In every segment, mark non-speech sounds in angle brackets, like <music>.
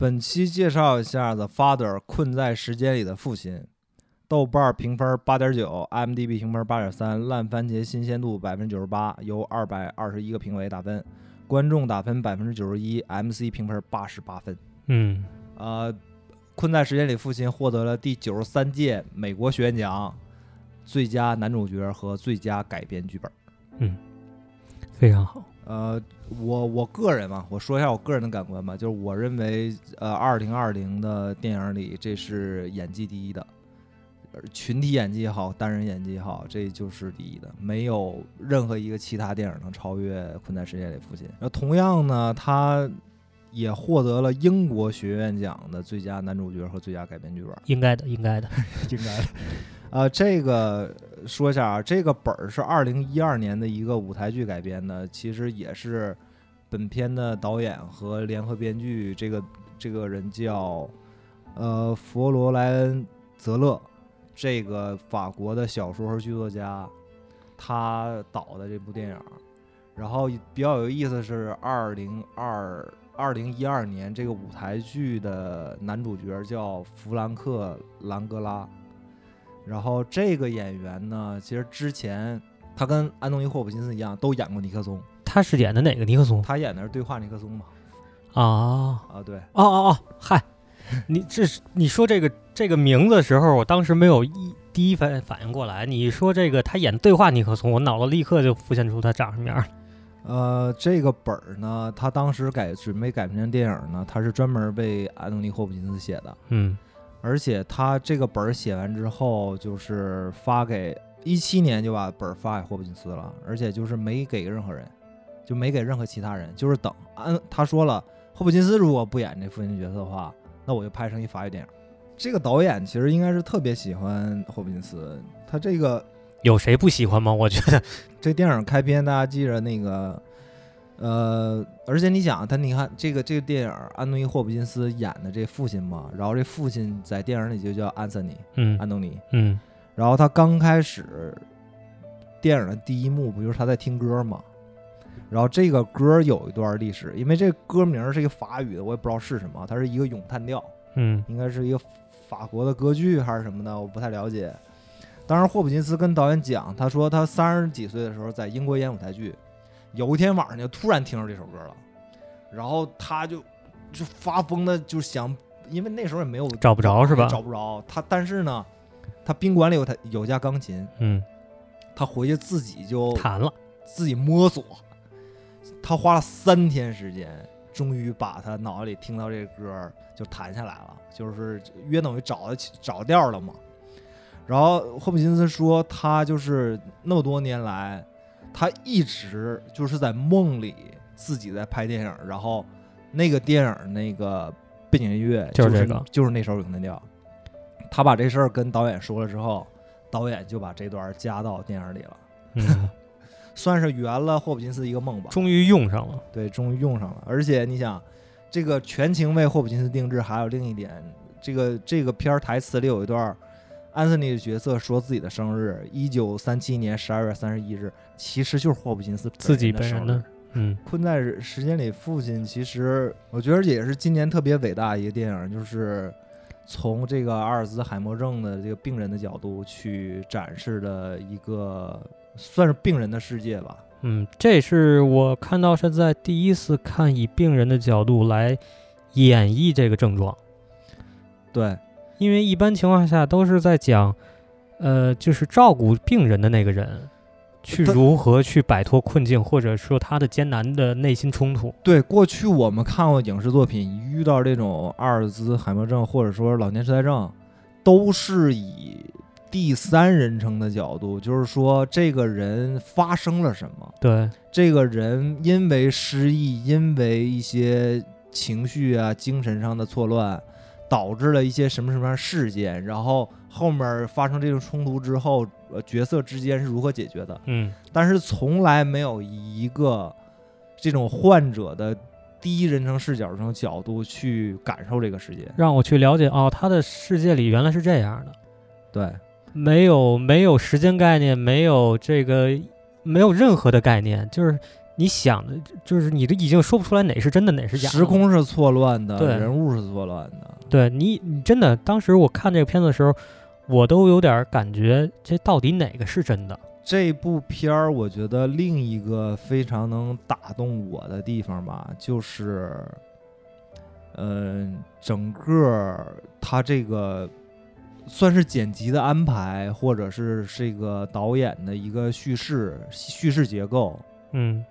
本期介绍一下《The Father》困在时间里的父亲，豆瓣评分八点九，IMDB 评分八点三，烂番茄新鲜度百分之九十八，由二百二十一个评委打分，观众打分百分之九十一，MC 评分八十八分。嗯，呃，《困在时间里父亲》获得了第九十三届美国学院奖最佳男主角和最佳改编剧本。嗯非常好。呃，我我个人嘛，我说一下我个人的感官吧，就是我认为，呃，二零二零的电影里，这是演技第一的，呃群体演技也好，单人演技也好，这就是第一的，没有任何一个其他电影能超越《困在世界里的父亲》。然后同样呢，他也获得了英国学院奖的最佳男主角和最佳改编剧本。应该的，应该的。应该的。呃，这个说一下啊，这个本儿是二零一二年的一个舞台剧改编的，其实也是本片的导演和联合编剧，这个这个人叫呃佛罗莱恩·泽勒，这个法国的小说和剧作家，他导的这部电影。然后比较有意思是，二零二二零一二年这个舞台剧的男主角叫弗兰克·兰格拉。然后这个演员呢，其实之前他跟安东尼·霍普金斯一样，都演过尼克松。他是演的哪个尼克松？他演的是对话尼克松嘛？啊啊，对，哦哦哦，嗨，你这是你说这个这个名字的时候，我当时没有一第一反反应过来。你说这个他演对话尼克松，我脑子立刻就浮现出他长什么样儿。呃，这个本儿呢，他当时改准备改编成电影呢，他是专门为安东尼·霍普金斯写的。嗯而且他这个本儿写完之后，就是发给一七年就把本儿发给霍普金斯了，而且就是没给任何人，就没给任何其他人，就是等安他说了，霍普金斯如果不演这父亲角色的话，那我就拍成一法语电影。这个导演其实应该是特别喜欢霍普金斯，他这个有谁不喜欢吗？我觉得，这电影开篇大家记着那个。呃，而且你想，他你看这个这个电影，安东尼·霍普金斯演的这父亲嘛，然后这父亲在电影里就叫安森尼，嗯安东尼。嗯然后他刚开始电影的第一幕不就是他在听歌吗？然后这个歌有一段历史，因为这歌名是一个法语的，我也不知道是什么，它是一个咏叹调，嗯应该是一个法国的歌剧还是什么的，我不太了解。当时霍普金斯跟导演讲，他说他三十几岁的时候在英国演舞台剧，有一天晚上就突然听着这首歌了，然后他就就发疯的就想，因为那时候也没有找不着是吧？找不着。他，但是呢，他宾馆里有他有架钢琴，嗯，他回去自己就弹了。自己摸索，他花了三天时间，终于把他脑子里听到这歌就弹下来了，就是约等于找到找调了嘛。然后霍普金斯说，他就是那么多年来，他一直就是在梦里自己在拍电影，然后那个电影那个背景音乐就是这个就是那首咏叹调。他把这事儿跟导演说了之后，导演就把这段加到电影里了。嗯，<laughs> 算是圆了霍普金斯一个梦吧。终于用上了。对，终于用上了。而且你想，这个全情为霍普金斯定制，还有另一点，这个这个片儿台词里有一段，安森尼的角色说自己的生日，一九三七年十二月三十一日，其实就是霍普金斯自己本的生日本人的。嗯困在时间里，父亲其实我觉得也是今年特别伟大的一个电影，就是从这个阿尔兹海默症的这个病人的角度去展示的一个算是病人的世界吧。嗯，这是我看到现在第一次看以病人的角度来演绎这个症状，对，因为一般情况下都是在讲，呃，就是照顾病人的那个人。去如何去摆脱困境，或者说他的艰难的内心冲突，对，过去我们看过影视作品，遇到这种阿尔兹海默症或者说老年痴呆症，都是以第三人称的角度，就是说这个人发生了什么，对，这个人因为失忆，因为一些情绪啊、精神上的错乱，导致了一些什么什么样的事件，然后后面发生这种冲突之后，呃，角色之间是如何解决的。嗯但是从来没有一个这种患者的第一人称视角这种角度去感受这个世界。让我去了解哦，他的世界里原来是这样的，对，没有没有时间概念，没有这个没有任何的概念，就是你想的，就是你都已经说不出来哪是真的，哪是假的。时空是错乱的，对人物是错乱的。对你，你真的，当时我看这个片子的时候，我都有点感觉，这到底哪个是真的？这部片儿，我觉得另一个非常能打动我的地方吧，就是，嗯、整个它这个算是剪辑的安排，或者是这个导演的一个叙事叙事结构。嗯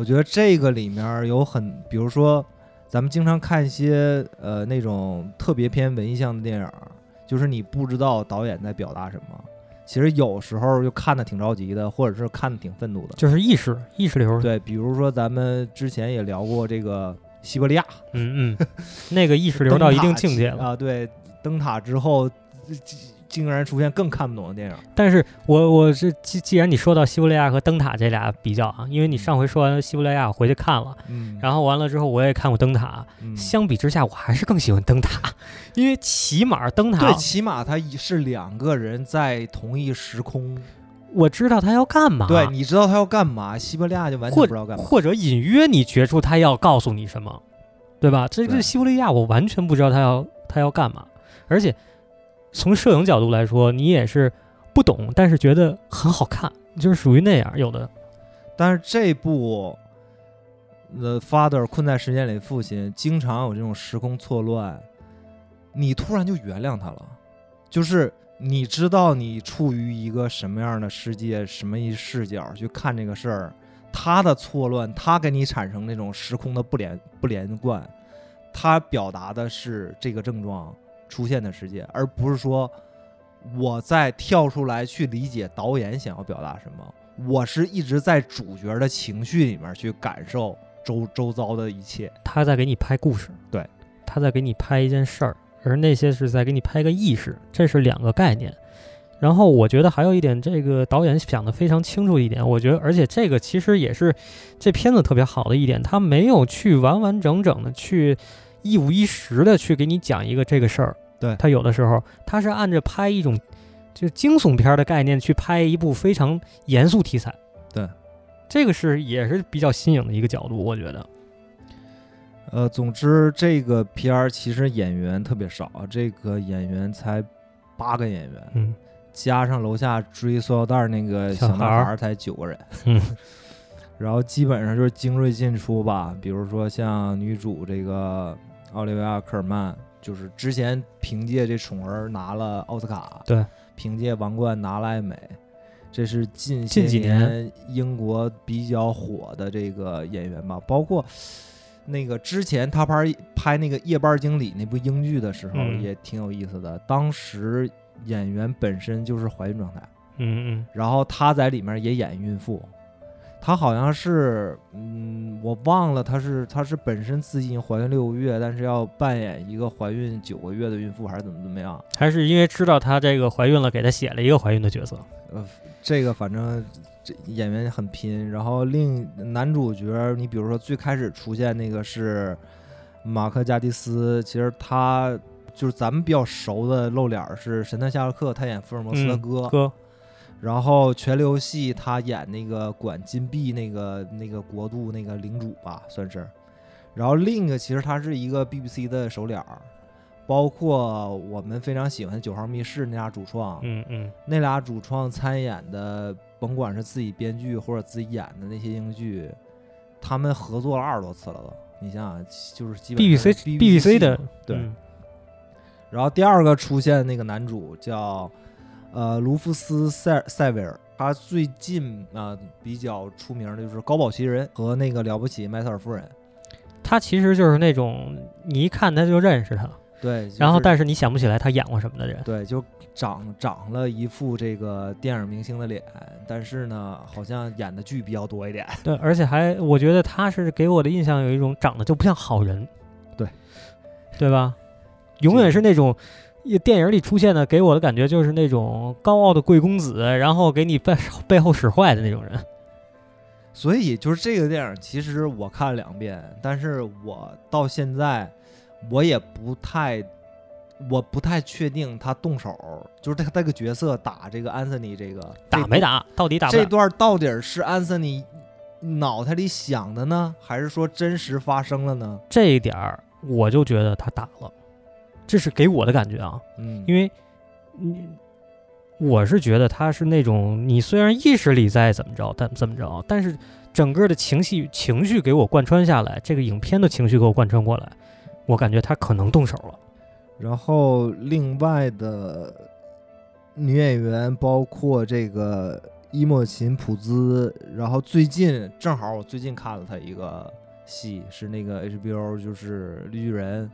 我觉得这个里面有很，比如说咱们经常看一些呃那种特别偏文艺向的电影，就是你不知道导演在表达什么。其实有时候就看的挺着急的，或者是看的挺愤怒的。就是意识意识流。对，比如说咱们之前也聊过这个西伯利亚，嗯嗯，那个意识流到一定境界了。<laughs> 啊，对，灯塔之后竟竟然出现更看不懂的电影。但是我我是既既然你说到西伯利亚和灯塔这俩比较啊，因为你上回说完西伯利亚，我回去看了，嗯，然后完了之后我也看过灯塔，嗯相比之下，我还是更喜欢灯塔，因为起码灯塔对，起码它是两个人在同一时空。我知道他要干嘛，对，你知道他要干嘛，西伯利亚就完全不知道干嘛。或者隐约你觉出他要告诉你什么，对吧？这对这西伯利亚我完全不知道他要他要干嘛，而且从摄影角度来说，你也是不懂，但是觉得很好看，就是属于那样有的。但是这部《The Father》困在时间里父亲，经常有这种时空错乱，你突然就原谅他了，就是你知道你处于一个什么样的世界、什么一视角去看这个事儿，他的错乱，他给你产生那种时空的不连不连贯，他表达的是这个症状出现的世界，而不是说我在跳出来去理解导演想要表达什么。我是一直在主角的情绪里面去感受周周遭的一切。他在给你拍故事，对，他在给你拍一件事儿，而那些是在给你拍个意识，这是两个概念。然后我觉得还有一点，这个导演想的非常清楚一点，我觉得，而且这个其实也是这片子特别好的一点，他没有去完完整整的去一五一十的去给你讲一个这个事儿。对他有的时候他是按着拍一种就惊悚片儿的概念去拍一部非常严肃题材。对，这个是也是比较新颖的一个角度，我觉得。呃，总之这个片儿其实演员特别少，这个演员才八个演员，嗯加上楼下追塑料袋儿那个小男孩才九个人。嗯 <laughs> 然后基本上就是精锐进出吧，比如说像女主这个奥利维亚·科尔曼，就是之前凭借这《宠儿》拿了奥斯卡，对，凭借《王冠》拿了艾美，这是近近几年年英国比较火的这个演员吧。包括那个之前他拍拍那个《夜班经理》那部英剧的时候，嗯也挺有意思的。当时演员本身就是怀孕状态。嗯嗯，然后他在里面也演孕妇，她好像是，嗯，我忘了他是他是本身自己已经怀孕六个月，但是要扮演一个怀孕九个月的孕妇，还是怎么怎么样？还是因为知道她这个怀孕了，给她写了一个怀孕的角色。呃，这个反正这演员很拼。然后另男主角，你比如说最开始出现那个是马克加蒂斯，其实他就是咱们比较熟的露脸儿是《神探夏洛克》，他演福尔摩斯的嗯哥。哥，然后《权力游戏》他演那个管金币那个那个国度那个领主吧，算是。然后另一个其实他是一个 BBC 的首脸儿，包括我们非常喜欢的《九号密室》那俩主创，嗯嗯，那俩主创参演的，甭管是自己编剧或者自己演的那些英剧，他们合作了二十多次了都。你想想，就是基本上 BBC 是 BBC 的对。嗯然后第二个出现的那个男主叫呃卢夫斯塞塞维尔，他最近啊、比较出名的就是《高保奇人》和那个《了不起麦瑟尔夫人》。他其实就是那种你一看他就认识他，对，就是然后但是你想不起来他演过什么的人。对，就长长了一副这个电影明星的脸，但是呢，好像演的剧比较多一点。对，而且还我觉得他是给我的印象有一种长得就不像好人，对，对吧？永远是那种一电影里出现的，给我的感觉就是那种高傲的贵公子，然后给你背背后使坏的那种人。<laughs> 所以就是这个电影，其实我看了两遍，但是我到现在我也不太，我不太确定他动手，就是他那个角色打这个安森尼这个打没？打？到底打不打？这这段到底是安森尼脑袋里想的呢，还是说真实发生了呢？这一点儿我就觉得他打了，这是给我的感觉啊，嗯，因为你我是觉得他是那种你虽然意识里在怎么着，但怎么着，但是整个的情绪情绪给我贯穿下来，这个影片的情绪给我贯穿过来，我感觉他可能动手了。然后另外的女演员包括这个伊莫琴普兹，然后最近正好我最近看了他一个戏，是那个 HBO 就是绿巨人，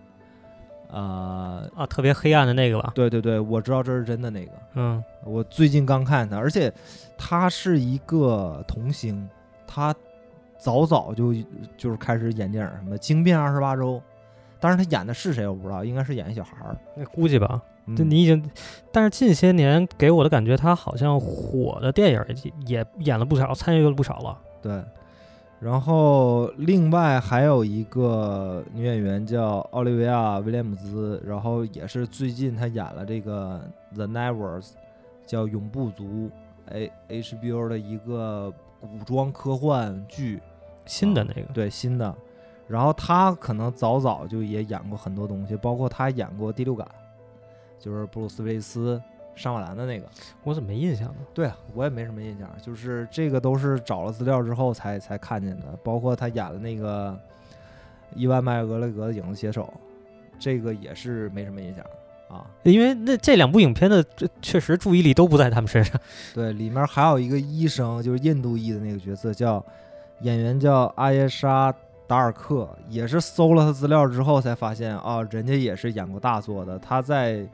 啊、啊，特别黑暗的那个吧，对对对，我知道这是真的那个，嗯我最近刚看的，而且他是一个童星，他早早就就是开始演电影，什么《惊变二十八周》，当然他演的是谁我不知道，应该是演一小孩儿。那估计吧，嗯就你已经，但是近些年给我的感觉，他好像火的电影也也演了不少，参与了不少了。对，然后另外还有一个女演员叫奥利维亚·威廉姆兹，然后也是最近她演了这个《The Nevers》，叫《永不足》，哎，HBO 的一个古装科幻剧，新的那个，对新的。然后她可能早早就也演过很多东西，包括她演过《第六感》，就是布鲁斯·威利斯、上瓦兰的那个。我怎么没印象呢？对啊，我也没什么印象，就是这个都是找了资料之后才才看见的，包括他演的那个伊万麦格雷格的影子写手，这个也是没什么印象啊。因为那这两部影片的这确实注意力都不在他们身上。<laughs> 对，里面还有一个医生，就是印度裔的那个角色，叫演员叫阿耶莎·达尔克，也是搜了他资料之后才发现啊，人家也是演过大作的。他在《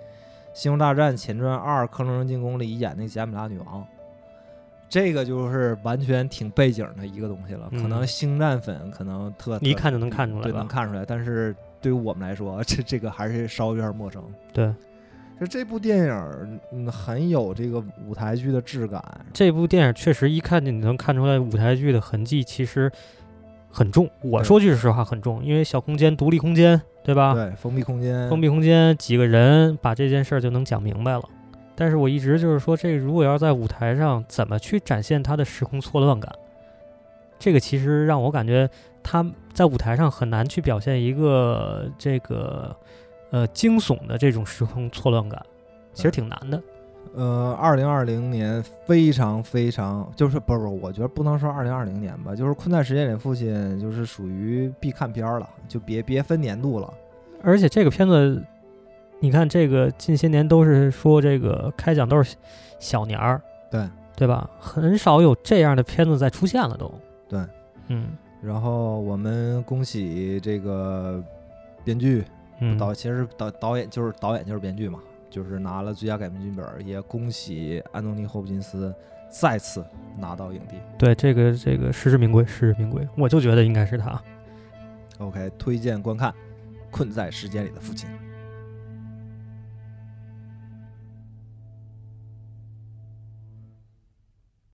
星球大战前传二：克隆人进攻》里演那个贾米拉女王，这个就是完全挺背景的一个东西了。可能嗯星战粉可能特一看就能看出来对，能看出来。但是对于我们来说，这这个还是稍微有点陌生。对，就这部电影，嗯，很有这个舞台剧的质感。这部电影确实一看就你能看出来舞台剧的痕迹，其实很重。我说句实话，很重，因为小空间、独立空间，对吧？对，封闭空间，封闭空间几个人把这件事儿就能讲明白了。但是我一直就是说，这如果要是在舞台上怎么去展现他的时空错乱感，这个其实让我感觉他在舞台上很难去表现一个这个呃惊悚的这种时空错乱感，其实挺难的。呃，二零二零年非常非常，就是不是不是，我觉得不能说二零二零年吧，就是《困在时间里的父亲》就是属于必看片儿了，就别别分年度了。而且这个片子，你看这个近些年都是说这个开奖都是小年儿，对对吧？很少有这样的片子再出现了都。对，嗯然后我们恭喜这个编剧嗯，导，其实导导演就是导演就是编剧嘛，就是拿了最佳改编剧本，也恭喜安东尼·霍普金斯再次拿到影帝。对这个这个实至名归，实至名归，我就觉得应该是他。OK，推荐观看《困在时间里的父亲》。